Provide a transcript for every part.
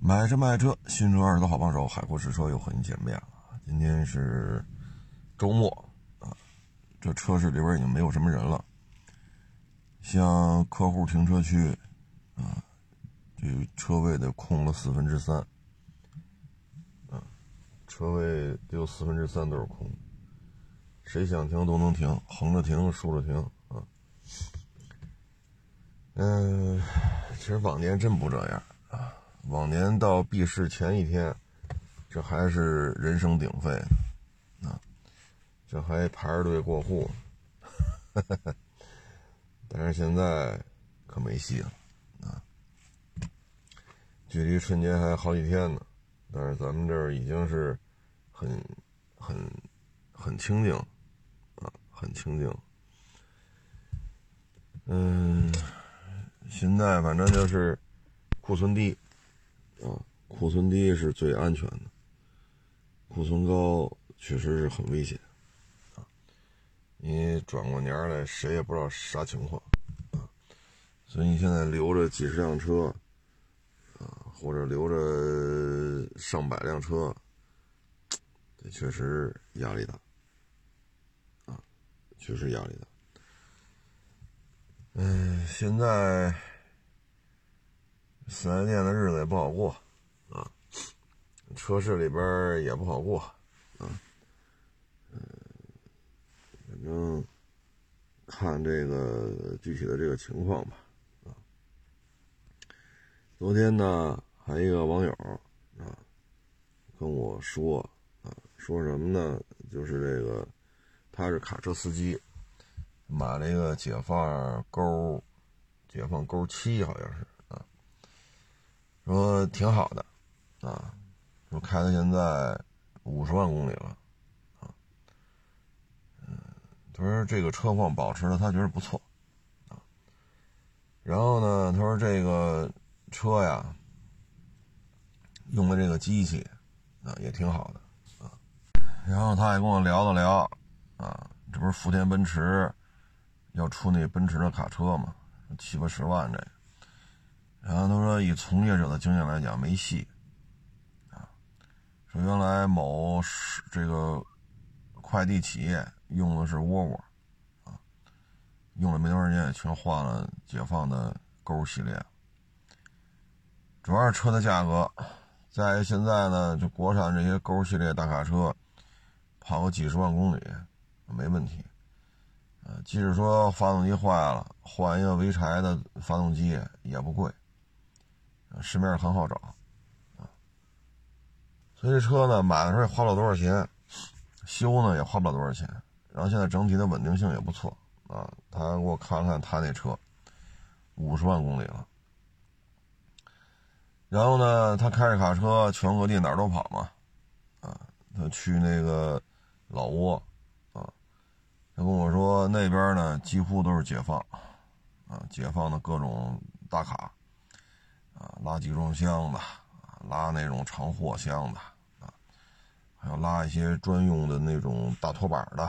买车卖车，新车二手的好帮手，海阔试车又和您见面了。今天是周末啊，这车市里边已经没有什么人了。像客户停车区啊，这车位的空了四分之三，啊，车位得有四分之三都是空。谁想停都能停，横着停，竖着停啊。嗯，其实往年真不这样啊。往年到闭市前一天，这还是人声鼎沸，啊，这还排着队过户，但是现在可没戏了，啊，距离春节还有好几天呢，但是咱们这儿已经是很、很、很清静，啊，很清静，嗯，现在反正就是库存低。啊，库存低是最安全的，库存高确实是很危险啊！你转过年来，谁也不知道啥情况啊，所以你现在留着几十辆车啊，或者留着上百辆车，这确实压力大啊，确实压力大。嗯，现在。四 S 店的日子也不好过，啊，车市里边也不好过，啊，嗯，反正看这个具体的这个情况吧，啊，昨天呢，还一个网友啊跟我说，啊，说什么呢？就是这个他是卡车司机，买了一个解放勾，解放勾七，好像是。说挺好的，啊，说开到现在五十万公里了，啊，嗯，他说这个车况保持的他觉得不错，啊，然后呢，他说这个车呀，用的这个机器啊也挺好的，啊，然后他也跟我聊了聊，啊，这不是福田奔驰要出那奔驰的卡车嘛，七八十万这个。然后他说：“以从业者的经验来讲，没戏啊。说原来某这个快递企业用的是沃尔沃啊，用了没多长时间，全换了解放的勾系列。主要是车的价格，在现在呢，就国产这些勾系列大卡车，跑个几十万公里没问题。呃，即使说发动机坏了，换一个潍柴的发动机也不贵。”市面上很好找，啊，所以这车呢买的时候也花不了多少钱，修呢也花不了多少钱，然后现在整体的稳定性也不错啊。他给我看了看他那车，五十万公里了，然后呢他开着卡车全国各地哪儿都跑嘛，啊，他去那个老挝，啊，他跟我说那边呢几乎都是解放，啊，解放的各种大卡。啊，拉集装箱的，啊，拉那种长货箱的，啊，还有拉一些专用的那种大拖板的，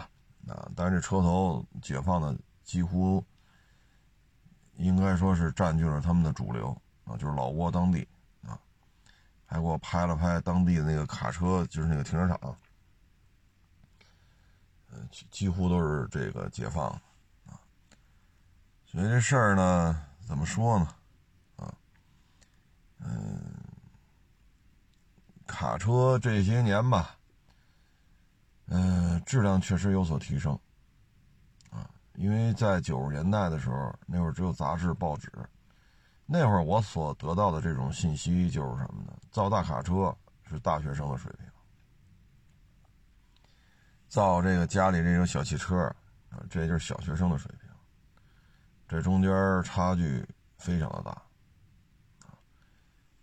啊，但是这车头解放的几乎应该说是占据了他们的主流，啊，就是老挝当地，啊，还给我拍了拍当地的那个卡车，就是那个停车场，嗯，几乎都是这个解放，啊，所以这事儿呢，怎么说呢？嗯，卡车这些年吧，嗯，质量确实有所提升，啊，因为在九十年代的时候，那会儿只有杂志、报纸，那会儿我所得到的这种信息就是什么呢？造大卡车是大学生的水平，造这个家里这种小汽车啊，这就是小学生的水平，这中间差距非常的大。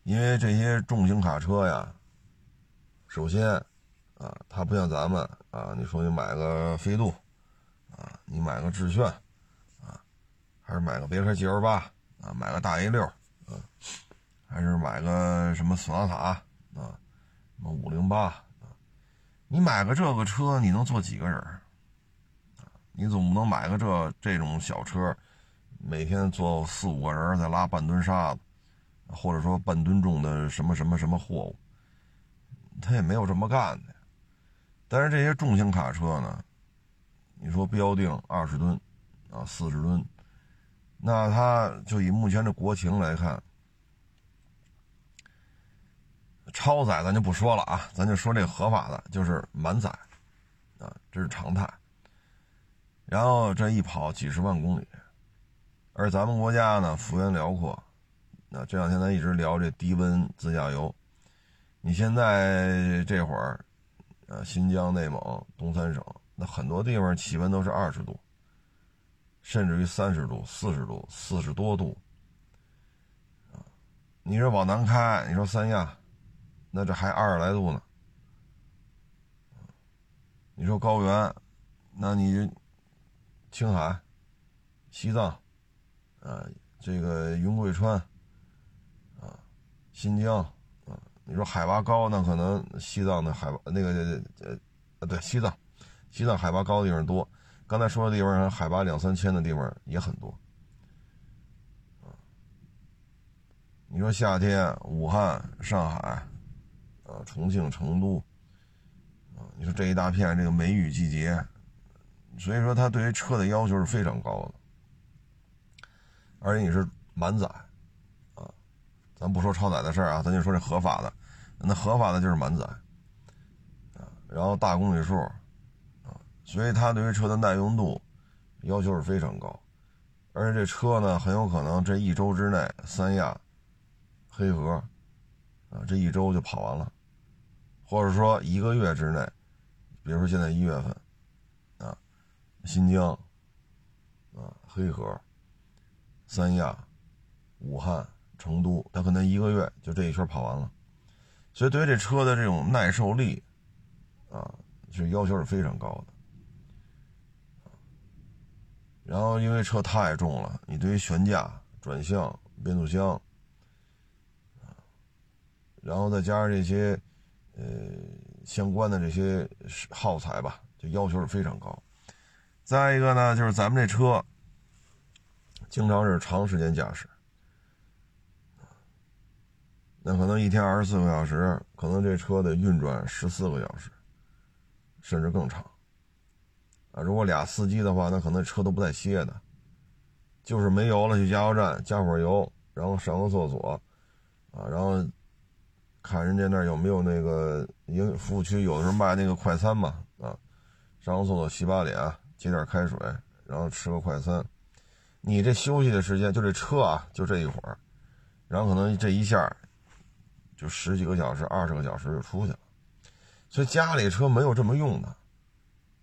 因为这些重型卡车呀，首先，啊，它不像咱们啊，你说你买个飞度，啊，你买个致炫，啊，还是买个别克 GL 八，啊，买个大 A 六，啊，还是买个什么索纳塔，啊，什么五零八，啊，你买个这个车，你能坐几个人？啊，你总不能买个这这种小车，每天坐四五个人再拉半吨沙子。或者说半吨重的什么什么什么货物，他也没有这么干的。但是这些重型卡车呢，你说标定二十吨啊，四十吨，那它就以目前的国情来看，超载咱就不说了啊，咱就说这合法的，就是满载啊，这是常态。然后这一跑几十万公里，而咱们国家呢幅员辽阔，那这两天咱一直聊这低温自驾游，你现在这会儿，呃，新疆、内蒙、东三省，那很多地方气温都是二十度，甚至于三十度、四十度、四十多度，啊，你说往南开，你说三亚，那这还二十来度呢，你说高原，那你。青海、西藏，啊，这个云贵川，新疆，啊，你说海拔高，那可能西藏的海拔那个呃，呃，对，西藏，西藏海拔高的地方多。刚才说的地方，海拔两三千的地方也很多。啊，你说夏天，武汉、上海，啊，重庆、成都，啊，你说这一大片这个梅雨季节。所以说，它对于车的要求是非常高的，而且你是满载，咱不说超载的事儿啊，咱就说这合法的，那合法的就是满载，啊，然后大公里数，啊，所以他对于车的耐用度要求是非常高，而且这车呢，很有可能这一周之内，三亚、黑河，啊，这一周就跑完了，或者说一个月之内，比如说现在一月份。啊新疆，啊，黑河、三亚、武汉、成都，他可能一个月就这一圈跑完了，所以对于这车的这种耐受力，啊，是要求是非常高的。然后因为车太重了，你对于悬架、转向、变速箱，然后再加上这些，呃，相关的这些耗材吧，就要求是非常高。再一个呢，就是咱们这车经常是长时间驾驶，那可能一天二十四个小时，可能这车得运转十四个小时，甚至更长。啊，如果俩司机的话，那可能车都不带歇的，就是没油了去加油站加会儿油，然后上个厕所，啊，然后看人家那儿有没有那个营服务区，有的时候卖那个快餐嘛，啊，上个厕所洗把脸。接点开水，然后吃个快餐。你这休息的时间，就这车啊，就这一会儿，然后可能这一下就十几个小时、二十个小时就出去了。所以家里车没有这么用的。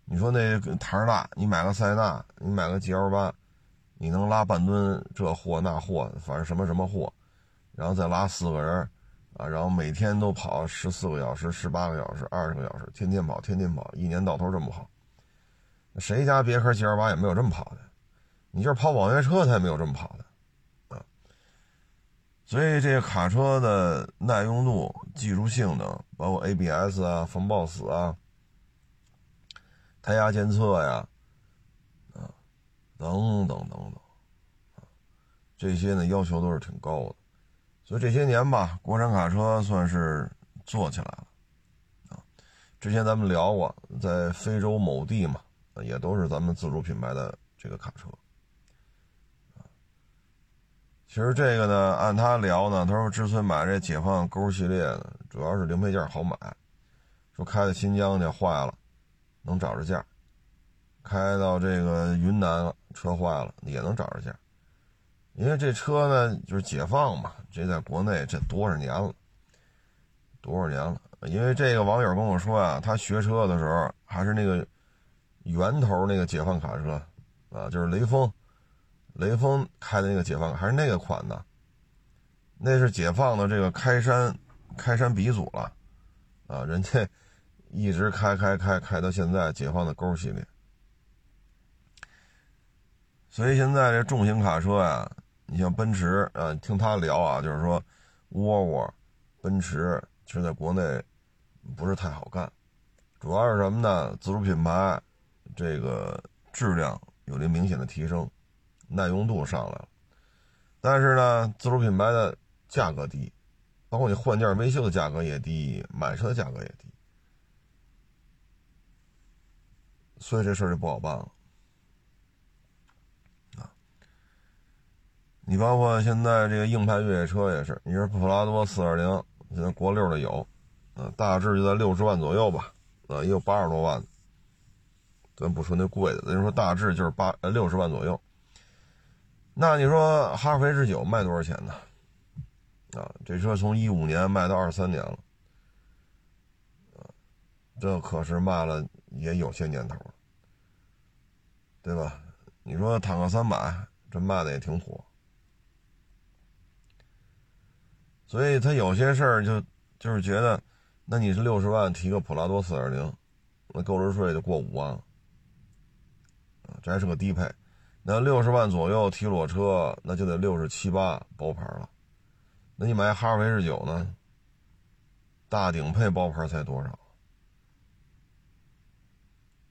你说那台儿大，你买个塞纳，你买个 G L 八，你能拉半吨这货那货，反正什么什么货，然后再拉四个人啊，然后每天都跑十四个小时、十八个小时、二十个小时，天天跑，天天跑，一年到头这么跑。谁家别克 G L 八也没有这么跑的，你就是跑网约车，它也没有这么跑的，所以这个卡车的耐用度、技术性能，包括 A B S 啊、防抱死啊、胎压监测呀，啊，等等等等，这些呢要求都是挺高的。所以这些年吧，国产卡车算是做起来了，啊。之前咱们聊过，在非洲某地嘛。也都是咱们自主品牌的这个卡车，其实这个呢，按他聊呢，他说之所以买这解放勾系列的，主要是零配件好买，说开到新疆去坏了，能找着件开到这个云南了，车坏了也能找着件因为这车呢就是解放嘛，这在国内这多少年了，多少年了，因为这个网友跟我说呀，他学车的时候还是那个。源头那个解放卡车，啊，就是雷锋，雷锋开的那个解放还是那个款的，那是解放的这个开山开山鼻祖了，啊，人家一直开开开开到现在，解放的勾系列。所以现在这重型卡车呀，你像奔驰，啊，听他聊啊，就是说沃尔沃、奔驰，其实在国内不是太好干，主要是什么呢？自主品牌。这个质量有了明显的提升，耐用度上来了，但是呢，自主品牌的价格低，包括你换件维修的价格也低，买车的价格也低，所以这事儿就不好办了。啊，你包括现在这个硬派越野车也是，你说普拉多四点零，现在国六的有，啊，大致就在六十万左右吧，啊，也有八十多万。咱不说那贵的，咱就说大致就是八呃六十万左右。那你说哈弗 H 九卖多少钱呢？啊，这车从一五年卖到二三年了，啊，这可是卖了也有些年头了，对吧？你说坦克三百，这卖的也挺火，所以他有些事儿就就是觉得，那你是六十万提个普拉多四点零，那购置税就过五万了。这还是个低配，那六十万左右提裸车，那就得六十七八包牌了。那你买哈弗 H 九呢？大顶配包牌才多少？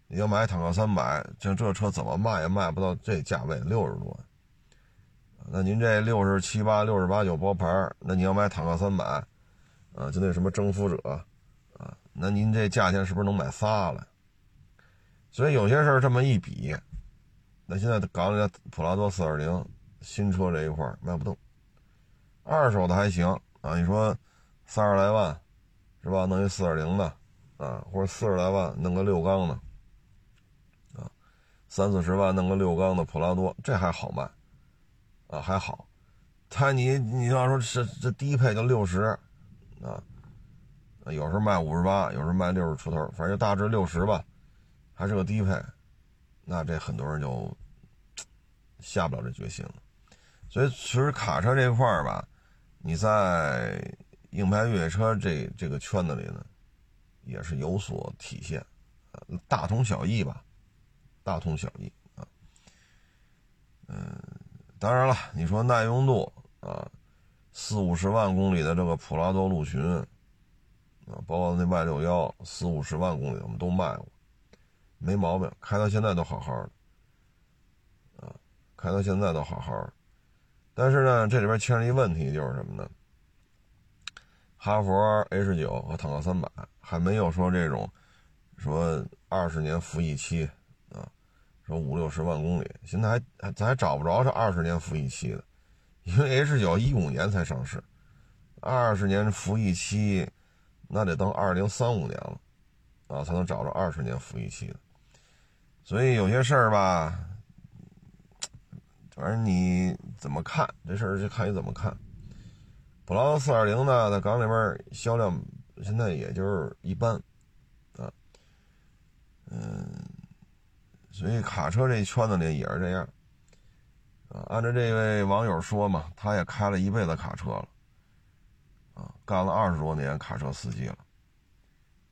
你要买坦克三百，像这车怎么卖也卖不到这价位，六十多。那您这六十七八、六十八九包牌，那你要买坦克三百，啊，就那什么征服者，啊，那您这价钱是不是能买仨了？所以有些事儿这么一比。那现在搞了辆普拉多四点零新车这一块卖不动，二手的还行啊。你说三十来万是吧？弄一四点零的啊，或者四十来万弄个六缸的啊，三四十万弄个六缸的普拉多，这还好卖啊，还好。他你你要说这这低配就六十啊，有时候卖五十八，有时候卖六十出头，反正就大致六十吧，还是个低配。那这很多人就。下不了这决心了，所以其实卡车这块儿吧，你在硬派越野车这这个圈子里呢，也是有所体现，大同小异吧，大同小异啊。嗯，当然了，你说耐用度啊，四五十万公里的这个普拉多陆巡啊，包括那 Y 六幺四五十万公里我们都卖过，没毛病，开到现在都好好的。啊开到现在都好好的，但是呢，这里边牵扯一问题，就是什么呢？哈佛 H 九和坦克三百还没有说这种说二十年服役期啊，说五六十万公里，现在还还咱还找不着这二十年服役期的，因为 H 九一五年才上市，二十年服役期那得等二零三五年了啊，才能找着二十年服役期的，所以有些事儿吧。反正你怎么看这事儿，就看你怎么看。普拉多四点零呢，在港里边销量现在也就是一般，啊，嗯，所以卡车这圈子里也是这样，啊，按照这位网友说嘛，他也开了一辈子卡车了，啊，干了二十多年卡车司机了，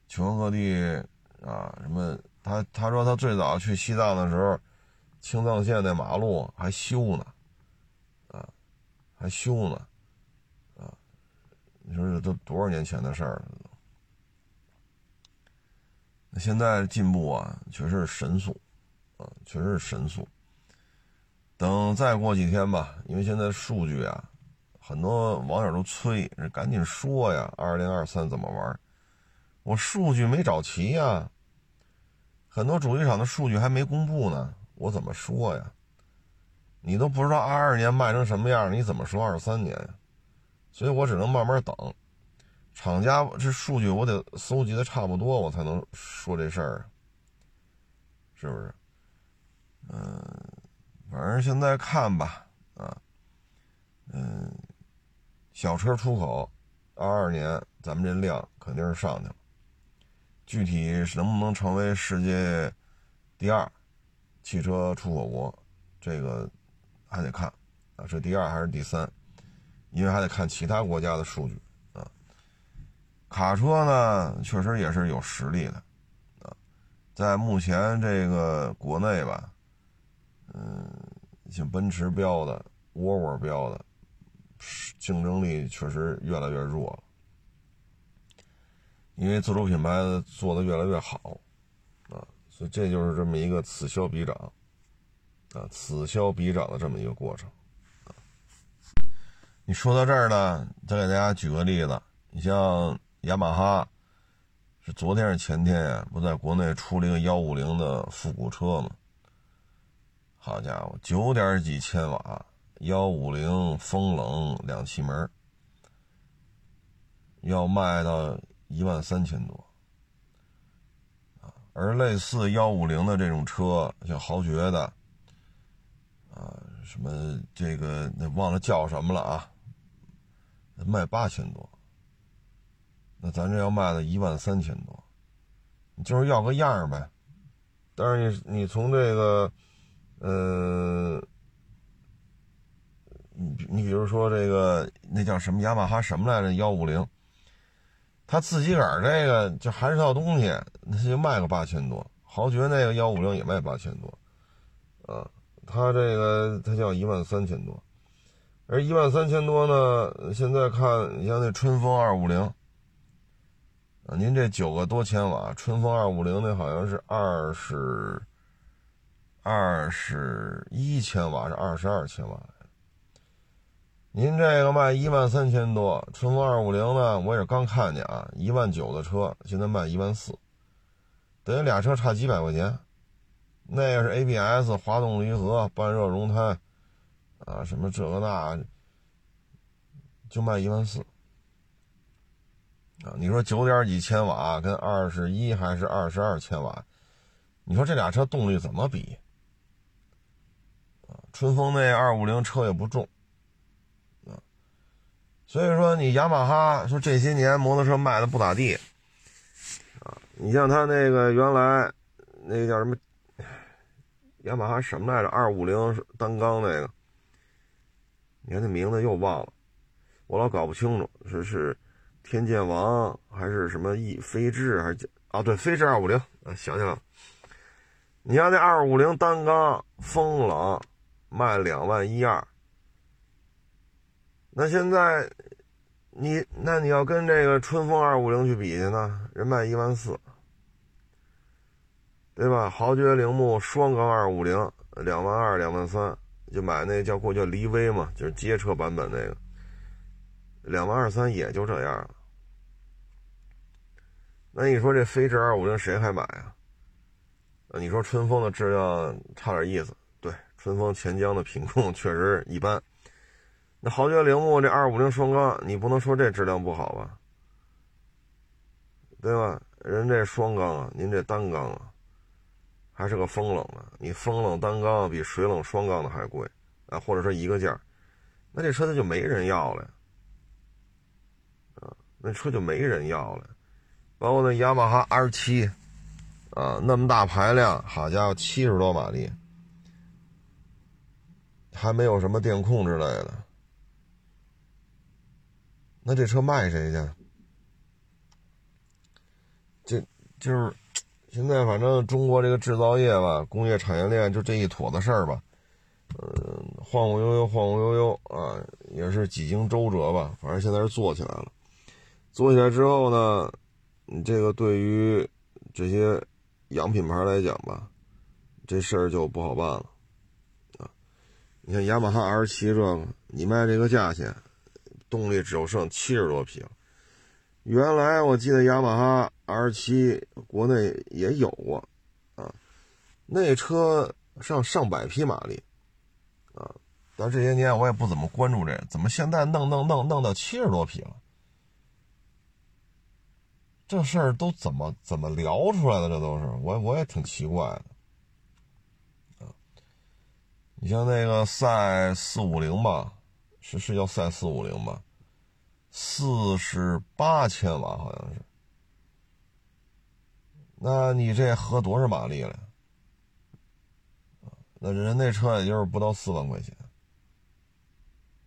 全国各地啊，什么他他说他最早去西藏的时候。青藏线那马路还修呢，啊，还修呢，啊，你说这都多少年前的事儿了？那现在进步啊，确实是神速，啊，确实是神速。等再过几天吧，因为现在数据啊，很多网友都催，赶紧说呀，二零二三怎么玩？我数据没找齐呀，很多主机厂的数据还没公布呢。我怎么说呀？你都不知道二二年卖成什么样，你怎么说二三年？所以我只能慢慢等，厂家这数据我得搜集的差不多，我才能说这事儿，是不是？嗯，反正现在看吧，啊，嗯，小车出口，二二年咱们这量肯定是上去了，具体能不能成为世界第二？汽车出口国，这个还得看啊，是第二还是第三？因为还得看其他国家的数据啊。卡车呢，确实也是有实力的啊，在目前这个国内吧，嗯，像奔驰标的、沃尔沃标的，竞争力确实越来越弱了，因为自主品牌做的越来越好。啊所以这就是这么一个此消彼长，啊，此消彼长的这么一个过程，你说到这儿呢，再给大家举个例子，你像雅马哈，是昨天是前天呀，不在国内出了一个幺五零的复古车吗？好家伙，九点几千瓦，幺五零风冷两气门，要卖到一万三千多。而类似幺五零的这种车，像豪爵的，啊，什么这个那忘了叫什么了啊，卖八千多，那咱这要卖到一万三千多，就是要个样呗。但是你你从这个，呃，你你比如说这个那叫什么雅马哈什么来着幺五零。他自己个儿这个就还是套东西，那就卖个八千多。豪爵那个幺五零也卖八千多，啊，他这个他叫一万三千多，而一万三千多呢，现在看你像那春风二五零，啊，您这九个多千瓦，春风二五零那好像是二十二十一千瓦，是二十二千瓦。您这个卖一万三千多，春风二五零呢？我也刚看见啊，一万九的车现在卖一万四，等于俩车差几百块钱。那个是 ABS 滑动离合半热熔胎，啊，什么这个那，就卖一万四。啊，你说九点几千瓦跟二十一还是二十二千瓦，你说这俩车动力怎么比？啊，春风那二五零车也不重。所以说，你雅马哈说这些年摩托车卖的不咋地，啊，你像他那个原来那个叫什么雅马哈什么来着？二五零单缸那个，你看那名字又忘了，我老搞不清楚是是天剑王还是什么翼飞智还是啊？对，飞智二五零啊，想起来了。你像那二五零单缸风冷卖两万一二。那现在，你那你要跟这个春风二五零去比去呢？人卖一万四，对吧？豪爵铃木双缸二五零两万二两万三，就买那叫过叫骊威嘛，就是街车版本那个，两万二三也就这样了。那你说这飞驰二五零谁还买啊？你说春风的质量差点意思，对，春风钱江的品控确实一般。那豪爵铃木这二五零双缸，你不能说这质量不好吧？对吧？人这双缸啊，您这单缸啊，还是个风冷的。你风冷单缸比水冷双缸的还贵啊，或者说一个价，那这车它就没人要了，啊，那车就没人要了。包括那雅马哈 R 七，啊，那么大排量，好家伙，七十多马力，还没有什么电控之类的。那这车卖谁去？这就是现在，反正中国这个制造业吧，工业产业链就这一坨子事儿吧。嗯，晃晃悠悠，晃晃悠悠啊，也是几经周折吧。反正现在是做起来了。做起来之后呢，你这个对于这些洋品牌来讲吧，这事儿就不好办了啊。你看雅马哈 R 七这个，你卖这个价钱。动力只有剩七十多匹了。原来我记得雅马哈 R 七国内也有过，啊，那车上上百匹马力，啊，但这些年我也不怎么关注这，怎么现在弄弄弄弄到七十多匹了？这事儿都怎么怎么聊出来的？这都是我我也挺奇怪的，啊，你像那个赛四五零吧。是是叫赛四五零吧，四十八千瓦好像是。那你这合多少马力了？那人那车也就是不到四万块钱。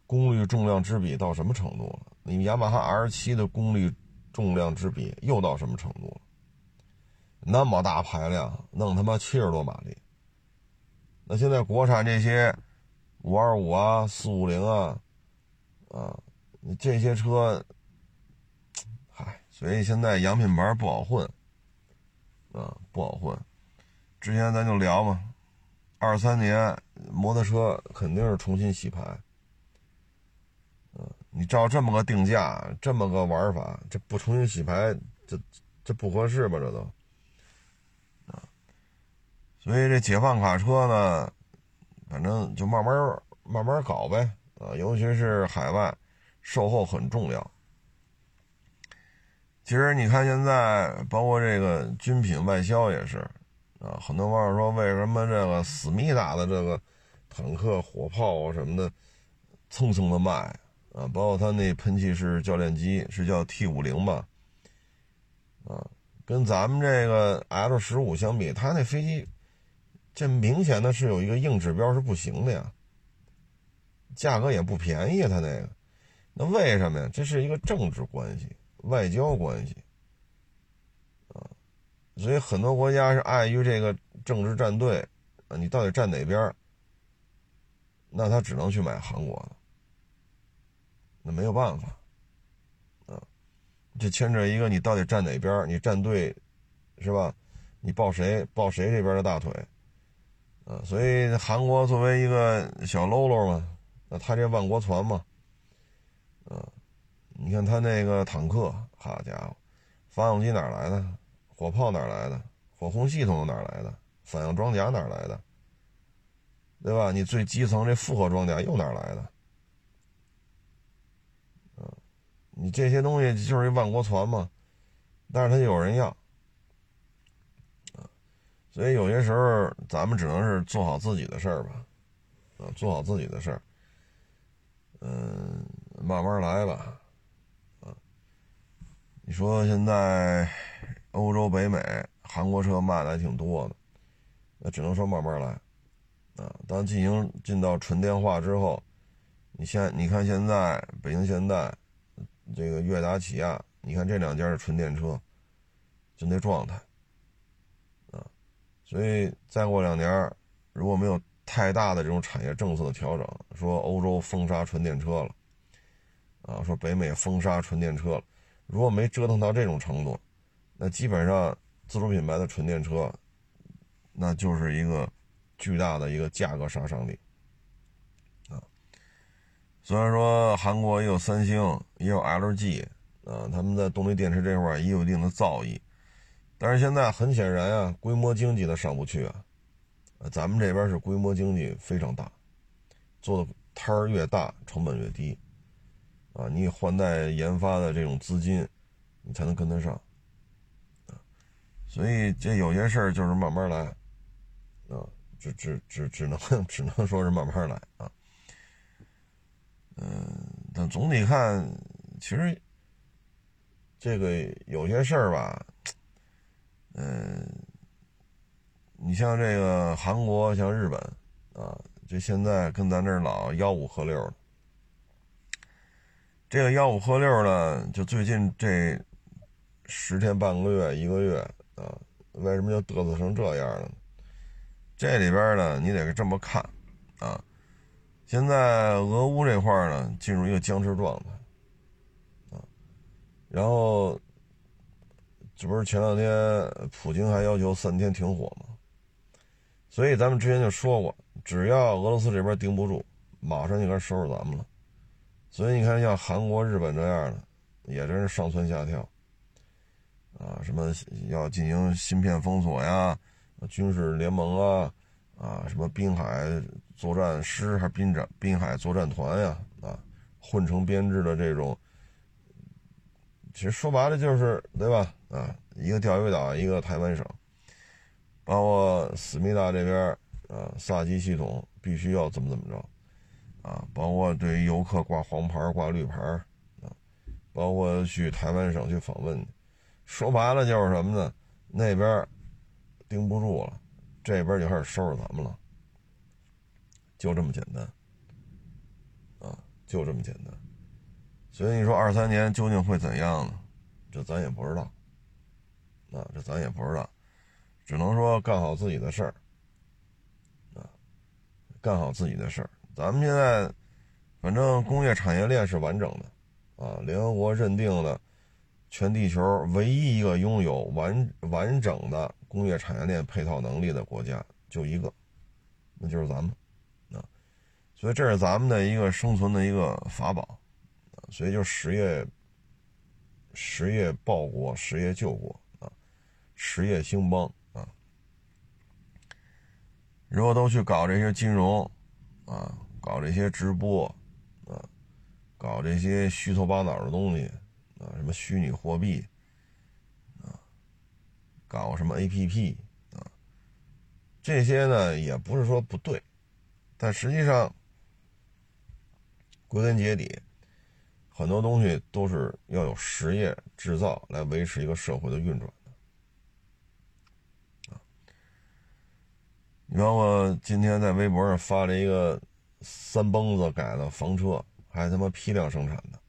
功率重量之比到什么程度了？你雅马哈 R 七的功率重量之比又到什么程度了？那么大排量，弄他妈七十多马力。那现在国产这些五二五啊、四五零啊。啊，这些车，嗨，所以现在洋品牌不好混，啊，不好混。之前咱就聊嘛，二三年摩托车肯定是重新洗牌，你照这么个定价，这么个玩法，这不重新洗牌，这这不合适吧？这都啊，所以这解放卡车呢，反正就慢慢慢慢搞呗啊，尤其是海外，售后很重要。其实你看现在，包括这个军品外销也是啊，很多网友说为什么这个思密达的这个坦克、火炮啊什么的蹭蹭的卖？啊，包括他那喷气式教练机是叫 T 五零吧？啊，跟咱们这个 L 十五相比，他那飞机这明显的是有一个硬指标是不行的呀，价格也不便宜，他那个，那为什么呀？这是一个政治关系、外交关系啊，所以很多国家是碍于这个政治站队啊，你到底站哪边？那他只能去买韩国的。那没有办法，啊，这牵扯一个你到底站哪边你站队，是吧？你抱谁抱谁这边的大腿，啊，所以韩国作为一个小喽啰嘛，那他这万国船嘛，啊，你看他那个坦克，好家伙，发动机哪来的？火炮哪来的？火控系统哪来的？反应装甲哪来的？对吧？你最基层这复合装甲又哪来的？你这些东西就是一万国船嘛，但是它有人要，所以有些时候咱们只能是做好自己的事儿吧，啊，做好自己的事儿，嗯，慢慢来吧，啊，你说现在欧洲、北美韩国车卖的还挺多的，那只能说慢慢来，啊，当进行进到纯电化之后，你现你看现在北京现代。这个悦达起亚，你看这两家的纯电车，就那状态，所以再过两年，如果没有太大的这种产业政策的调整，说欧洲封杀纯电车了，啊，说北美封杀纯电车了，如果没折腾到这种程度，那基本上自主品牌的纯电车，那就是一个巨大的一个价格杀伤力。虽然说韩国也有三星，也有 LG，啊，他们在动力电池这块也有一定的造诣，但是现在很显然啊，规模经济它上不去啊，咱们这边是规模经济非常大，做的摊儿越大，成本越低，啊，你换代研发的这种资金，你才能跟得上，啊，所以这有些事儿就是慢慢来，啊，只只只只能 只能说是慢慢来啊。嗯，但总体看，其实这个有些事儿吧，嗯，你像这个韩国，像日本啊，就现在跟咱这老吆五喝六的。这个吆五喝六呢，就最近这十天半个月一个月啊，为什么就嘚瑟成这样了？这里边呢，你得这么看啊。现在俄乌这块呢，进入一个僵持状态，啊，然后这不是前两天普京还要求三天停火吗？所以咱们之前就说过，只要俄罗斯这边盯不住，马上就该收拾咱们了。所以你看，像韩国、日本这样的，也真是上蹿下跳，啊，什么要进行芯片封锁呀，军事联盟啊。啊，什么滨海作战师还是滨战滨海作战团呀？啊，混成编制的这种，其实说白了就是对吧？啊，一个钓鱼岛，一个台湾省，包括思密达这边啊，萨基系统必须要怎么怎么着，啊，包括对于游客挂黄牌挂绿牌啊，包括去台湾省去访问，说白了就是什么呢？那边盯不住了。这边就开始收拾咱们了，就这么简单，啊，就这么简单。所以你说二三年究竟会怎样呢？这咱也不知道，啊，这咱也不知道，只能说干好自己的事儿，啊，干好自己的事儿。咱们现在反正工业产业链是完整的，啊，联合国认定了全地球唯一一个拥有完完整的。工业产业链配套能力的国家就一个，那就是咱们，啊，所以这是咱们的一个生存的一个法宝，啊，所以就实业实业报国，实业救国，实业兴邦啊。如果都去搞这些金融啊，搞这些直播啊，搞这些虚头巴脑的东西啊，什么虚拟货币啊，搞什么 APP 啊，这些呢也不是说不对，但实际上归根结底。很多东西都是要有实业制造来维持一个社会的运转的，啊，你包括今天在微博上发了一个三蹦子改的房车，还他妈批量生产的，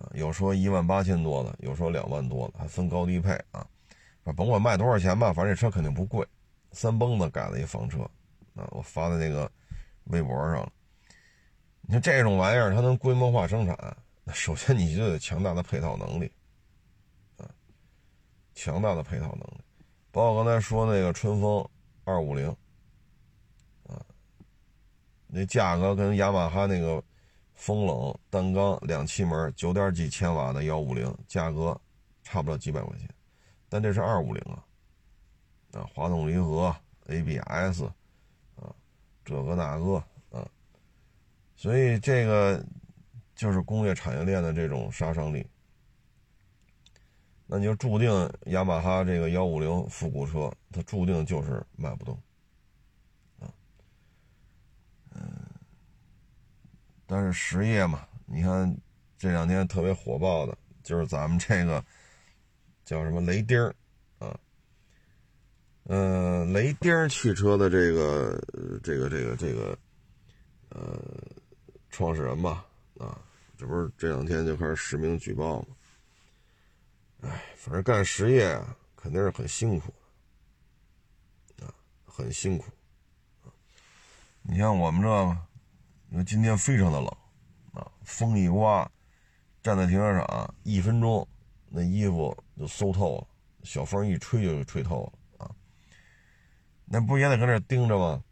啊，有说一万八千多的，有说两万多的，还分高低配啊，甭管卖多少钱吧，反正这车肯定不贵，三蹦子改了一房车，啊，我发在那个微博上了。你看这种玩意儿，它能规模化生产，首先你就得强大的配套能力，啊，强大的配套能力。包括刚才说那个春风二五零，啊，那价格跟雅马哈那个风冷单缸两气门九点几千瓦的幺五零价格差不了几百块钱，但这是二五零啊，啊，滑动离合 ABS，啊，这个那个啊。所以这个就是工业产业链的这种杀伤力，那就注定雅马哈这个幺五零复古车，它注定就是卖不动，啊，嗯，但是实业嘛，你看这两天特别火爆的，就是咱们这个叫什么雷丁儿啊，嗯，雷丁汽车的这个这个这个这个，呃。创始人吧，啊，这不是这两天就开始实名举报吗？哎，反正干实业，肯定是很辛苦，啊，很辛苦，你像我们这，你看今天非常的冷，啊，风一刮，站在停车场一分钟，那衣服就馊透了，小风一吹就吹透了，啊，那不也得搁那盯着吗？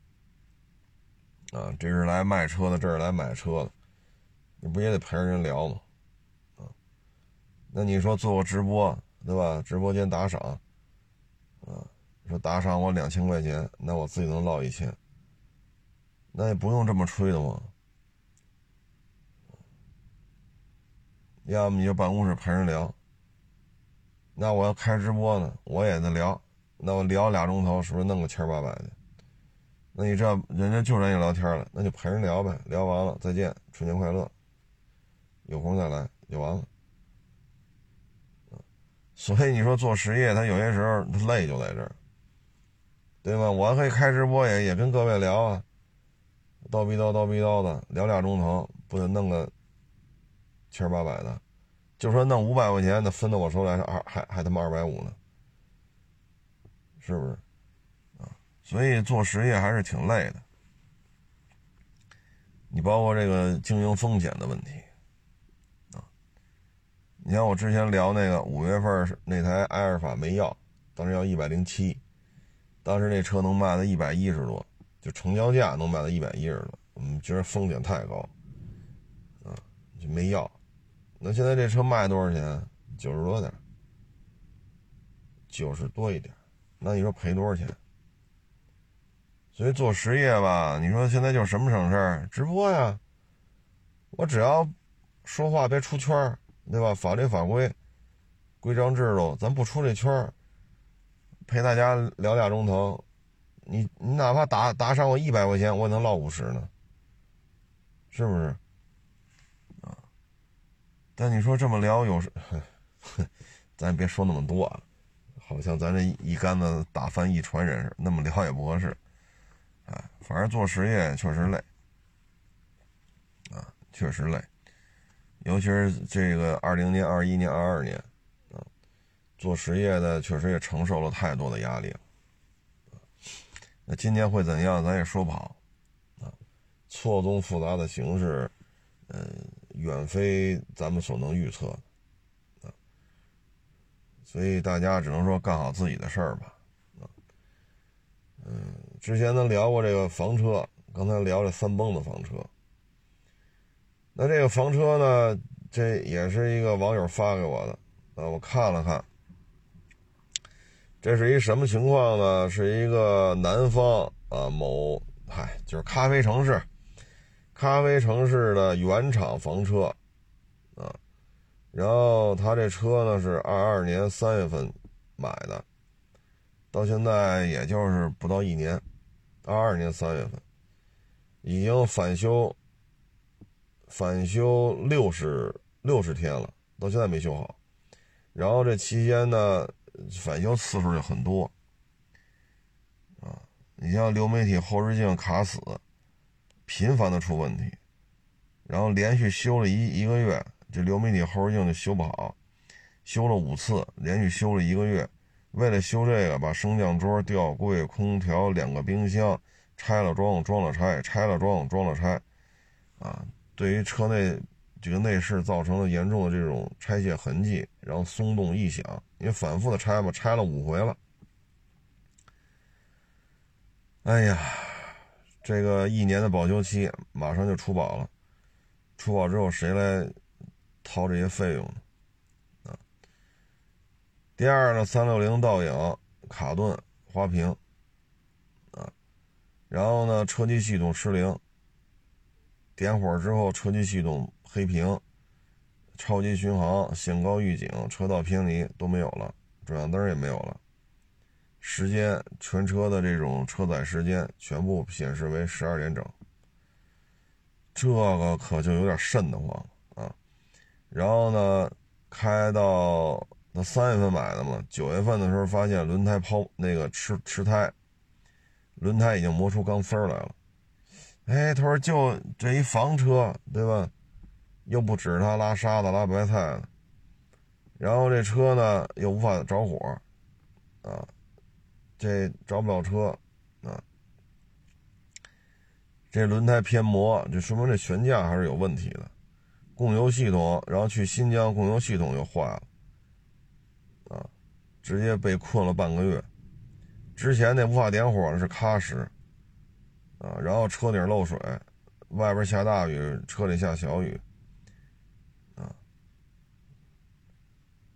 啊，这是来卖车的，这是来买车的，你不也得陪着人聊吗？那你说做个直播，对吧？直播间打赏，啊，说打赏我两千块钱，那我自己能捞一千，那也不用这么吹的嘛。要么你就办公室陪人聊，那我要开直播呢，我也得聊，那我聊俩钟头，是不是弄个千八百的？那你这人家就愿意聊天了，那就陪人聊呗，聊完了再见，春节快乐，有空再来就完了。所以你说做实业，他有些时候累就在这儿，对吧？我可以开直播也也跟各位聊啊，叨逼叨叨逼叨的聊俩钟头，不得弄个千八百的，就说弄五百块钱，那分到我手里还还还他妈二百五呢，是不是？啊所以做实业还是挺累的，你包括这个经营风险的问题，你像我之前聊那个五月份那台埃尔法没要，当时要一百零七，当时那车能卖到一百一十多，就成交价能卖到一百一十多，我们觉得风险太高，啊，就没要。那现在这车卖多少钱？九十多点，九十多一点，那你说赔多少钱？所以做实业吧，你说现在就什么省事儿？直播呀，我只要说话别出圈儿，对吧？法律法规、规章制度，咱不出这圈儿，陪大家聊俩钟头，你你哪怕打打赏我一百块钱，我也能捞五十呢，是不是？啊？但你说这么聊有时，咱别说那么多，好像咱这一竿子打翻一船人似的，那么聊也不合适。啊，反正做实业确实累，啊，确实累，尤其是这个二零年、二一年、二二年，啊，做实业的确实也承受了太多的压力了。那今年会怎样，咱也说不好，啊，错综复杂的形势，嗯，远非咱们所能预测，啊，所以大家只能说干好自己的事儿吧，啊，嗯。之前咱聊过这个房车，刚才聊这三蹦子房车。那这个房车呢，这也是一个网友发给我的啊，我看了看，这是一什么情况呢？是一个南方啊某嗨，就是咖啡城市，咖啡城市的原厂房车啊，然后他这车呢是二二年三月份买的，到现在也就是不到一年，二二年三月份。已经返修，返修六十六十天了，到现在没修好。然后这期间呢，返修次数就很多。啊，你像流媒体后视镜卡死，频繁的出问题，然后连续修了一一个月，这流媒体后视镜就修不好，修了五次，连续修了一个月。为了修这个，把升降桌、吊柜、空调、两个冰箱。拆了装，装了拆，拆了装，装了拆，啊，对于车内这个内饰造成了严重的这种拆卸痕迹，然后松动异响，因为反复的拆嘛，拆了五回了。哎呀，这个一年的保修期马上就出保了，出保之后谁来掏这些费用呢？啊，第二呢，三六零倒影卡顿花屏。然后呢，车机系统失灵，点火之后车机系统黑屏，超级巡航、限高预警、车道偏离都没有了，转向灯也没有了，时间全车的这种车载时间全部显示为十二点整，这个可就有点瘆得慌啊。然后呢，开到那三月份买的嘛，九月份的时候发现轮胎抛那个吃吃胎。轮胎已经磨出钢丝来了，哎，他说就这一房车，对吧？又不指他拉沙子、拉白菜的，然后这车呢又无法着火，啊，这着不了车，啊，这轮胎偏磨，这说明这悬架还是有问题的，供油系统，然后去新疆供油系统又坏了，啊，直接被困了半个月。之前那无法点火的是喀什，啊，然后车顶漏水，外边下大雨，车里下小雨，啊，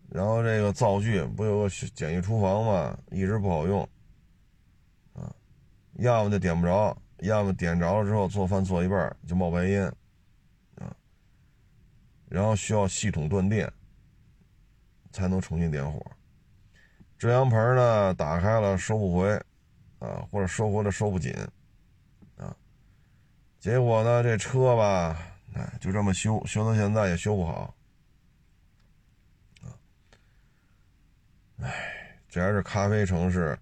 然后这个灶具不有个简易厨房吗？一直不好用，啊，要么就点不着，要么点着了之后做饭做一半就冒白烟，啊，然后需要系统断电才能重新点火。遮阳棚呢，打开了收不回，啊，或者收回了收不紧，结果呢，这车吧，哎，就这么修，修到现在也修不好，哎，这还是咖啡城市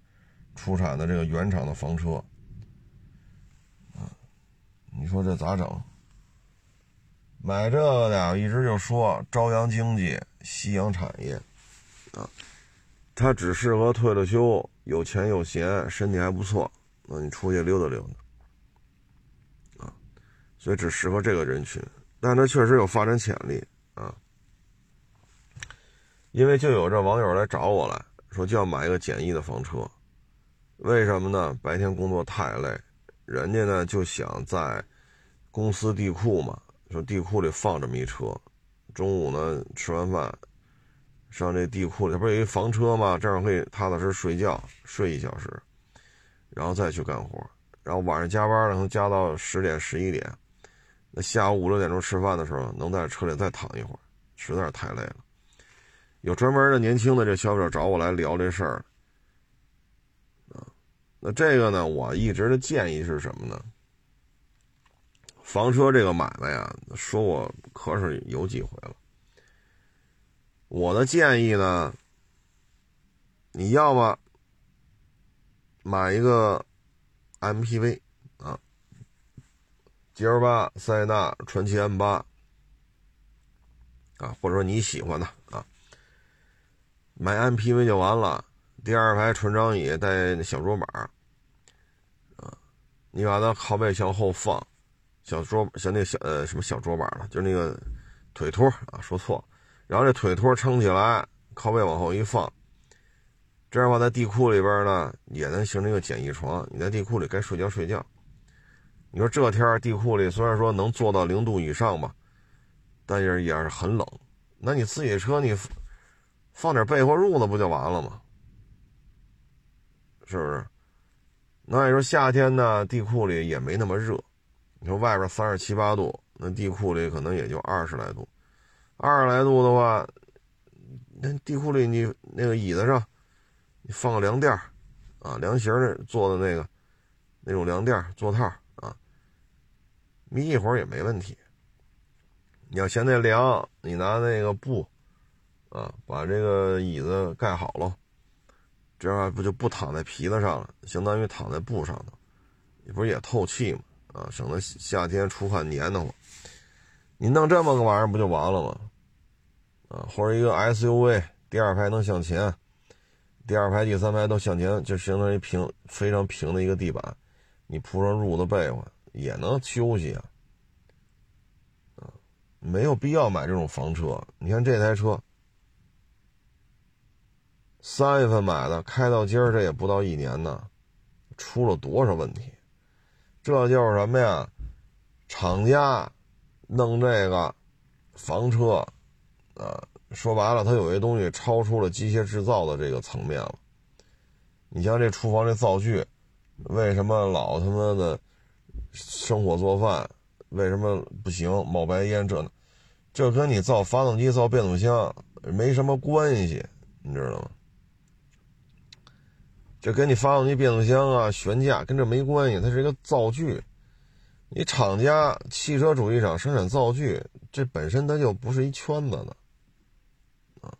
出产的这个原厂的房车，你说这咋整？买这个的一直就说朝阳经济、夕阳产业，啊。它只适合退了休、有钱有闲、身体还不错，那你出去溜达溜达，所以只适合这个人群。但它确实有发展潜力啊，因为就有这网友来找我来说，就要买一个简易的房车。为什么呢？白天工作太累，人家呢就想在公司地库嘛，说地库里放这么一车，中午呢吃完饭。上这地库里，不是有一房车吗？这样可以踏踏实实睡觉，睡一小时，然后再去干活。然后晚上加班了，能加到十点、十一点。那下午五六点钟吃饭的时候，能在车里再躺一会儿，实在是太累了。有专门的年轻的这消费者找我来聊这事儿。啊，那这个呢，我一直的建议是什么呢？房车这个买卖呀，说我可是有几回了。我的建议呢，你要么买一个 MPV，G L 八、塞纳、传奇 M 八啊，或者说你喜欢的啊，买 MPV 就完了。第二排纯张椅带小桌板啊，你把它靠背向后放，小桌像那小呃什么小桌板了，就是那个腿托啊，说错。然后这腿托撑起来，靠背往后一放，这样的话在地库里边呢也能形成一个简易床。你在地库里该睡觉睡觉。你说这天地库里虽然说能做到零度以上吧，但是也是很冷。那你自己车你放点被或褥子不就完了吗？是不是？那你说夏天呢，地库里也没那么热。你说外边三十七八度，那地库里可能也就二十来度。二十来度的话，那地库里你那个椅子上，你放个凉垫啊，凉席儿做的那个那种凉垫座套，眯一会儿也没问题。你要嫌那凉，你拿那个布啊，把这个椅子盖好了。这样不就不躺在皮子上了，相当于躺在布上头，你不是也透气吗？啊，省得夏天出汗黏得慌。你弄这么个玩意儿不就完了吗？啊，或者一个 SUV，第二排能向前，第二排、第三排都向前，就相当于平非常平的一个地板，你铺上褥子被窝也能休息啊。没有必要买这种房车。你看这台车。三月份买的，开到今儿这也不到一年呢，出了多少问题？这就是什么呀？厂家弄这个房车，啊，说白了，它有些东西超出了机械制造的这个层面了。你像这厨房这灶具，为什么老他妈的生火做饭？为什么不行？冒白烟这呢，这跟你造发动机、造变速箱没什么关系，你知道吗？这跟你发动机、变速箱啊、悬架跟这没关系，它是一个灶具。你厂家汽车主机厂生产灶具，这本身它就不是一圈子的啊。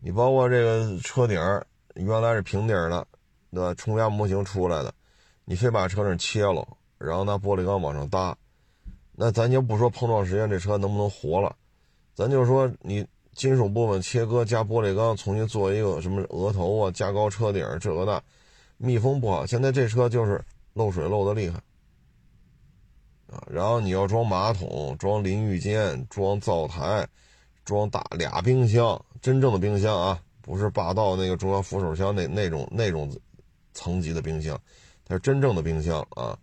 你包括这个车顶原来是平底的，对吧？冲压模型出来的，你非把车顶切了，然后拿玻璃钢往上搭，那咱就不说碰撞实验这车能不能活了，咱就说你。金属部分切割加玻璃钢，重新做一个什么额头啊，加高车顶这个那，密封不好。现在这车就是漏水漏的厉害啊！然后你要装马桶、装淋浴间、装灶台、装大俩冰箱，真正的冰箱啊，不是霸道那个中央扶手箱那那种那种层级的冰箱，它是真正的冰箱啊。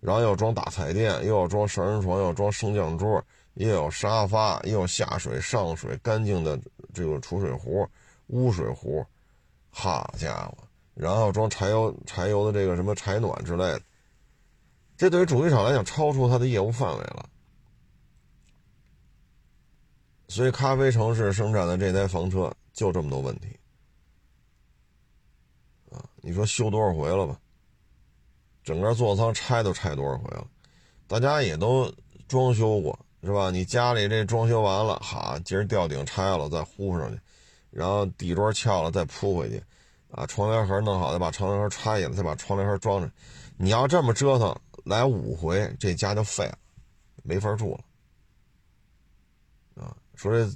然后要装大彩电，又要装双人床，又要装升降桌。又有沙发，又有下水、上水干净的这个储水壶、污水壶，好家伙！然后装柴油、柴油的这个什么柴暖之类的，这对于主机厂来讲超出它的业务范围了。所以，咖啡城市生产的这台房车就这么多问题啊！你说修多少回了吧？整个座舱拆都拆多少回了？大家也都装修过。是吧？你家里这装修完了，哈，今儿吊顶拆了再糊上去，然后底桌撬了再铺回去，啊，窗帘盒弄好再把窗帘盒拆下来，再把窗帘盒装上。你要这么折腾来五回，这家就废了，没法住了。啊，说这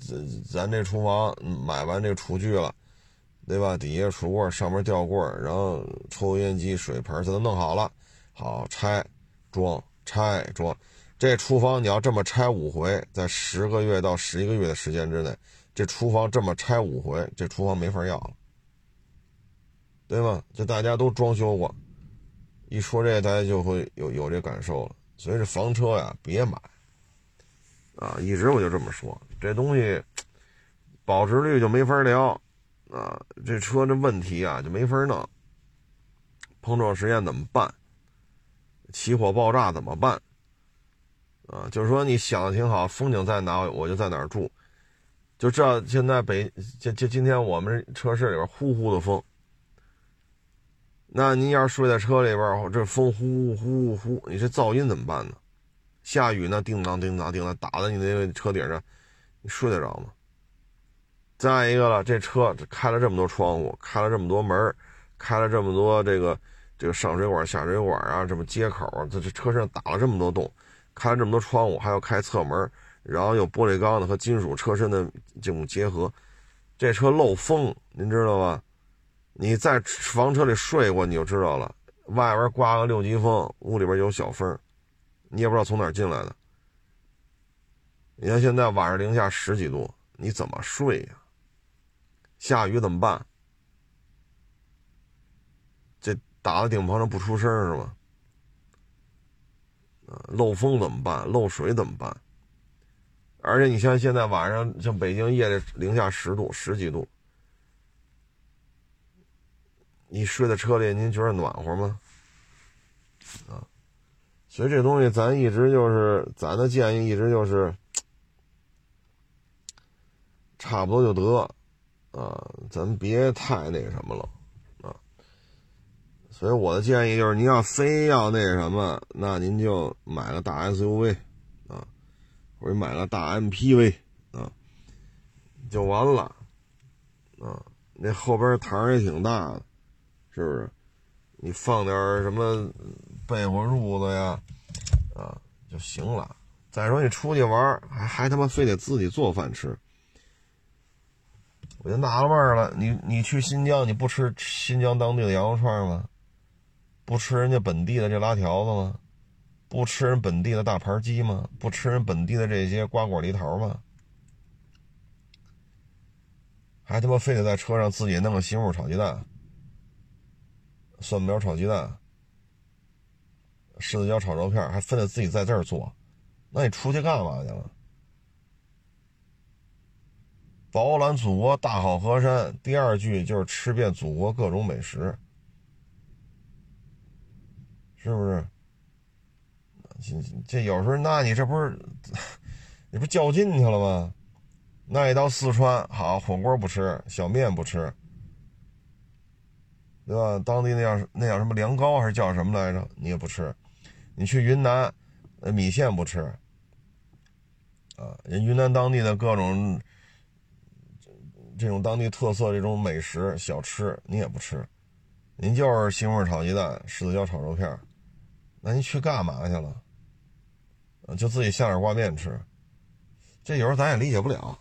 咱这厨房买完这厨具了，对吧？底下橱柜，上面吊柜，然后抽油烟机、水盆，这都弄好了，好拆装拆装。这厨房你要这么拆五回，在十个月到十一个月的时间之内，这厨房这么拆五回，这厨房没法要了，对吗？这大家都装修过，一说这大家就会有有这感受了。所以这房车呀，别买啊！一直我就这么说，这东西保值率就没法聊啊。这车这问题啊就没法弄，碰撞实验怎么办？起火爆炸怎么办？啊，就是说你想的挺好，风景在哪我就在哪住，就这现在北就就今天我们车室里边呼呼的风，那您要是睡在车里边，这风呼呼呼，你这噪音怎么办呢？下雨呢，叮当叮当叮当打在你那个车顶上，你睡得着吗？再一个了，这车开了这么多窗户，开了这么多门，开了这么多这个这个上水管下水管啊，这么接口，这这车上打了这么多洞。开了这么多窗户，还要开侧门，然后有玻璃钢的和金属车身的这种结合，这车漏风，您知道吧？你在房车里睡过，你就知道了。外边刮个六级风，屋里边有小风，你也不知道从哪儿进来的。你看现在晚上零下十几度，你怎么睡呀？下雨怎么办？这打在顶棚上不出声是吗？漏风怎么办？漏水怎么办？而且你像现在晚上，像北京夜里零下十度、十几度，你睡在车里，您觉得暖和吗？啊，所以这东西咱一直就是，咱的建议一直就是，差不多就得，啊，咱别太那什么了，啊，所以我的建议就是，您要非要那什么，那您就买个大 SUV 啊。或者买个大 MPV 啊，就完了啊！那后边台也挺大的，是不是？你放点什么被窝褥子呀，啊就行了。再说你出去玩，还还他妈非得自己做饭吃，我就纳了闷了。你你去新疆，你不吃新疆当地的羊肉串吗？不吃人家本地的这拉条子吗？不吃人本地的大盘鸡吗？不吃人本地的这些瓜果梨桃吗？还他妈非得在车上自己弄个西红柿炒鸡蛋、蒜苗炒鸡蛋、柿子椒炒肉片，还非得自己在这儿做？那你出去干嘛去了？饱览祖国大好河山，第二句就是吃遍祖国各种美食，是不是？这有时候，那你这不是，你不较劲去了吗？那一到四川，好火锅不吃，小面不吃，对吧？当地那叫那叫什么凉糕还是叫什么来着？你也不吃。你去云南，米线不吃，啊，人云南当地的各种这种当地特色这种美食小吃你也不吃，您就是西红柿炒鸡蛋、柿子椒炒肉片，那您去干嘛去了？就自己下点挂面吃，这有时候咱也理解不了，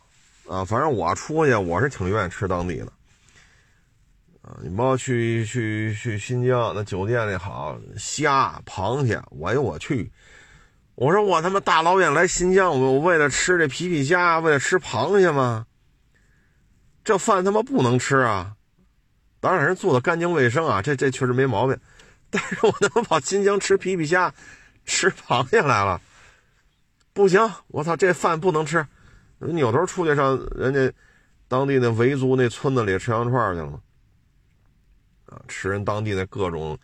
啊，反正我出去我是挺愿意吃当地的，啊，你包括去去去新疆那酒店里好虾螃蟹，我呦我去，我说我他妈大老远来新疆，我为了吃这皮皮虾，为了吃螃蟹吗？这饭他妈不能吃啊！当然人做的干净卫生啊，这这确实没毛病，但是我他妈跑新疆吃皮皮虾，吃螃蟹来了。不行，我操，这饭不能吃。扭头出去上人家当地那维族那村子里吃羊肉串去了？啊，吃人当地的各种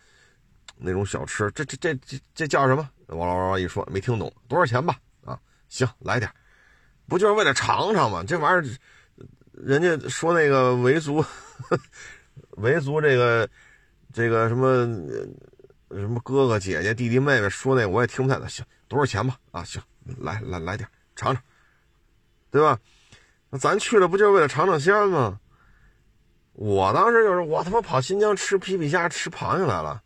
那种小吃，这这这这这叫什么？哇哇哇一说没听懂，多少钱吧？啊，行，来点，不就是为了尝尝吗？这玩意儿，人家说那个维族，维族这个这个什么什么哥哥姐姐弟弟妹妹说那我也听不太懂。行，多少钱吧？啊，行。来来来点尝尝，对吧？那咱去了不就是为了尝尝鲜吗？我当时就是我他妈跑新疆吃皮皮虾、吃螃蟹来了，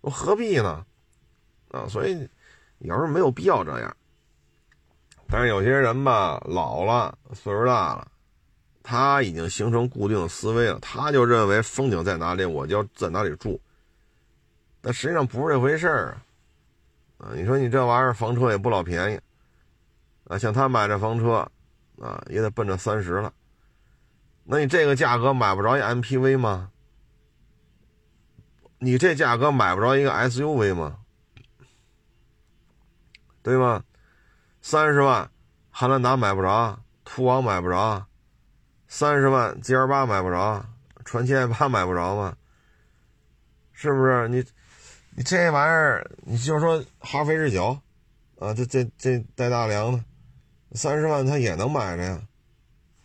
我何必呢？啊，所以有时候没有必要这样。但是有些人吧，老了，岁数大了，他已经形成固定的思维了，他就认为风景在哪里，我就在哪里住。但实际上不是这回事儿啊。啊，你说你这玩意儿房车也不老便宜，啊，像他买这房车，啊，也得奔着三十了。那你这个价格买不着一 MPV 吗？你这价格买不着一个 SUV 吗？对吗？三十万，汉兰达买不着，途昂买不着，三十万 G L 八买不着，传奇 i 八买不着吗？是不是你？你这玩意儿，你就说哈弗 H 九，啊，这这这带大梁的，三十万他也能买着呀，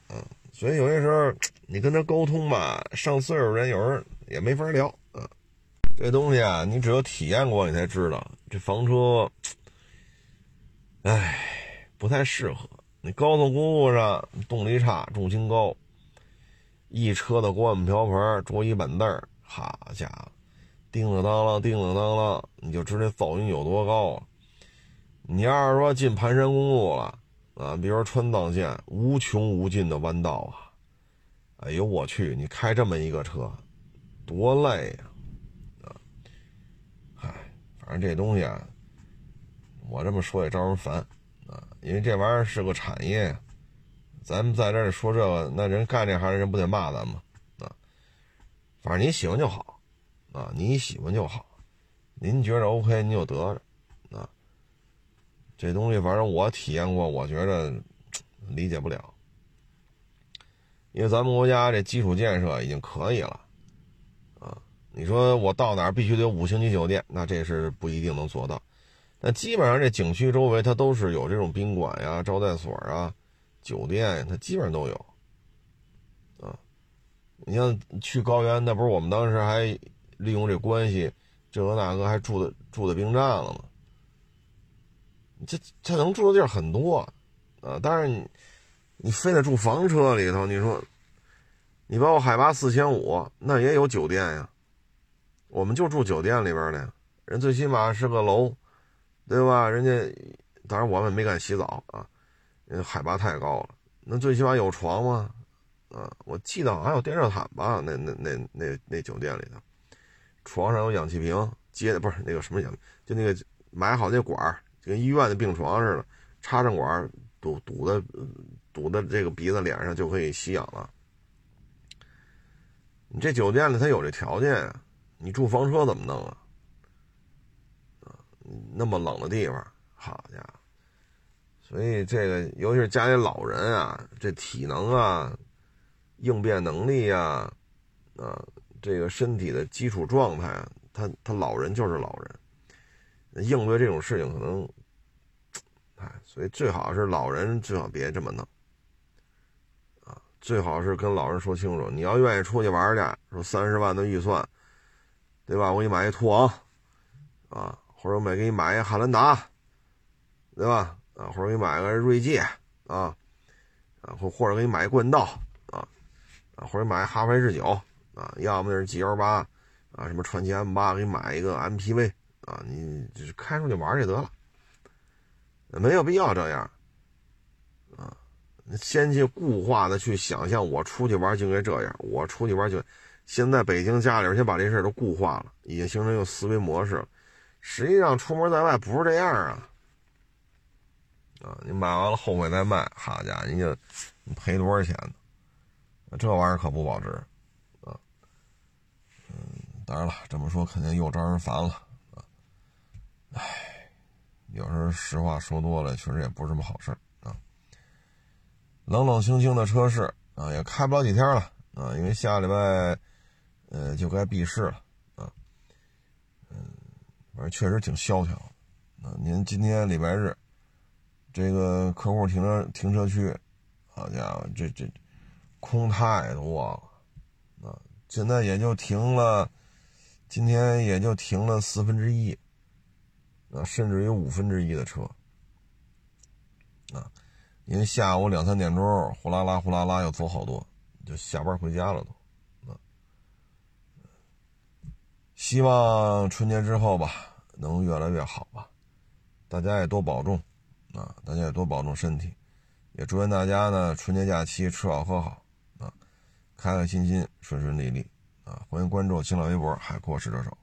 啊，所以有些时候你跟他沟通吧，上岁数人有时候也没法聊，啊，这东西啊，你只有体验过你才知道，这房车，唉，不太适合。高速公路上动力差，重心高，一车的锅碗瓢盆、桌椅板凳，好家伙！叮了当啷，叮了当啷，你就知道噪音有多高啊！你要是说进盘山公路了啊，比如说川藏线，无穷无尽的弯道啊，哎呦我去，你开这么一个车，多累呀！啊，嗨，反正这东西啊，我这么说也招人烦，因为这玩意儿是个产业，咱们在这儿说这个，那人干这行的人不得骂咱吗？啊，反正你喜欢就好。啊，你喜欢就好，您觉着 OK，您就得着，啊，这东西反正我体验过，我觉着理解不了。因为咱们国家这基础建设已经可以了，啊，你说我到哪儿必须得五星级酒店，那这是不一定能做到。那基本上这景区周围它都是有这种宾馆呀、招待所啊、酒店，它基本上都有。啊，你像去高原，那不是我们当时还利用这关系，这个那个还住的住的兵站了吗？这这能住的地儿很多，啊，但是你。你非得住房车里头？你说，你把我海拔四千五，那也有酒店呀。我们就住酒店里边的，人最起码是个楼，对吧？人家当然我们没敢洗澡啊，因为海拔太高了。那最起码有床吗？啊，我记得好像有电热毯吧？那那那那那酒店里头，床上有氧气瓶，接的不是那个什么氧，就那个买好那管儿就跟医院的病床似的，插上管儿堵堵的。堵在这个鼻子脸上就可以吸氧了。你这酒店里它有这条件啊，你住房车怎么弄啊？那么冷的地方，好家伙！所以这个尤其是家里老人啊，这体能啊、应变能力啊、啊这个身体的基础状态，他他老人就是老人，应对这种事情可能，哎，所以最好是老人最好别这么弄。啊最好是跟老人说清楚，你要愿意出去玩去，说三十万的预算，对吧？我给你买一途昂，啊，或者我买给你买一个汉兰达，对吧？啊，或者给你买个锐界，啊，啊，或或者给你买一冠道，啊，啊，或者买哈弗 H 九，啊，要么就是 G L 八，啊，什么传奇 M 八，给你买一个 M P V，啊，你就是开出去玩就得了，没有必要这样。啊先去固化的去想象，我出去玩就应该这样，我出去玩就，现在北京家里边先把这事都固化了，已经形成一个思维模式了。实际上出门在外不是这样啊，啊，你买完了后悔再卖，好家伙，你就赔多少钱呢？这玩意儿可不保值啊。嗯，当然了，这么说肯定又招人烦了啊。唉，有时候实话说多了，确实也不是什么好事啊。冷冷清清的车市啊，也开不了几天了啊，因为下礼拜，呃，就该闭市了。反正确实挺萧条啊。您今天礼拜日，这个客户停车停车区，好家伙，这这空太多了啊！现在也就停了，今天也就停了四分之一啊，甚至于五分之一的车啊。因为下午两三点钟，呼啦啦呼啦啦又走好多，就下班回家了都。啊，希望春节之后吧，能越来越好吧。大家也多保重啊，大家也多保重身体，也祝愿大家呢春节假期吃好喝好啊，开开心心，顺顺利利啊。欢迎关注新浪微博海阔试车手。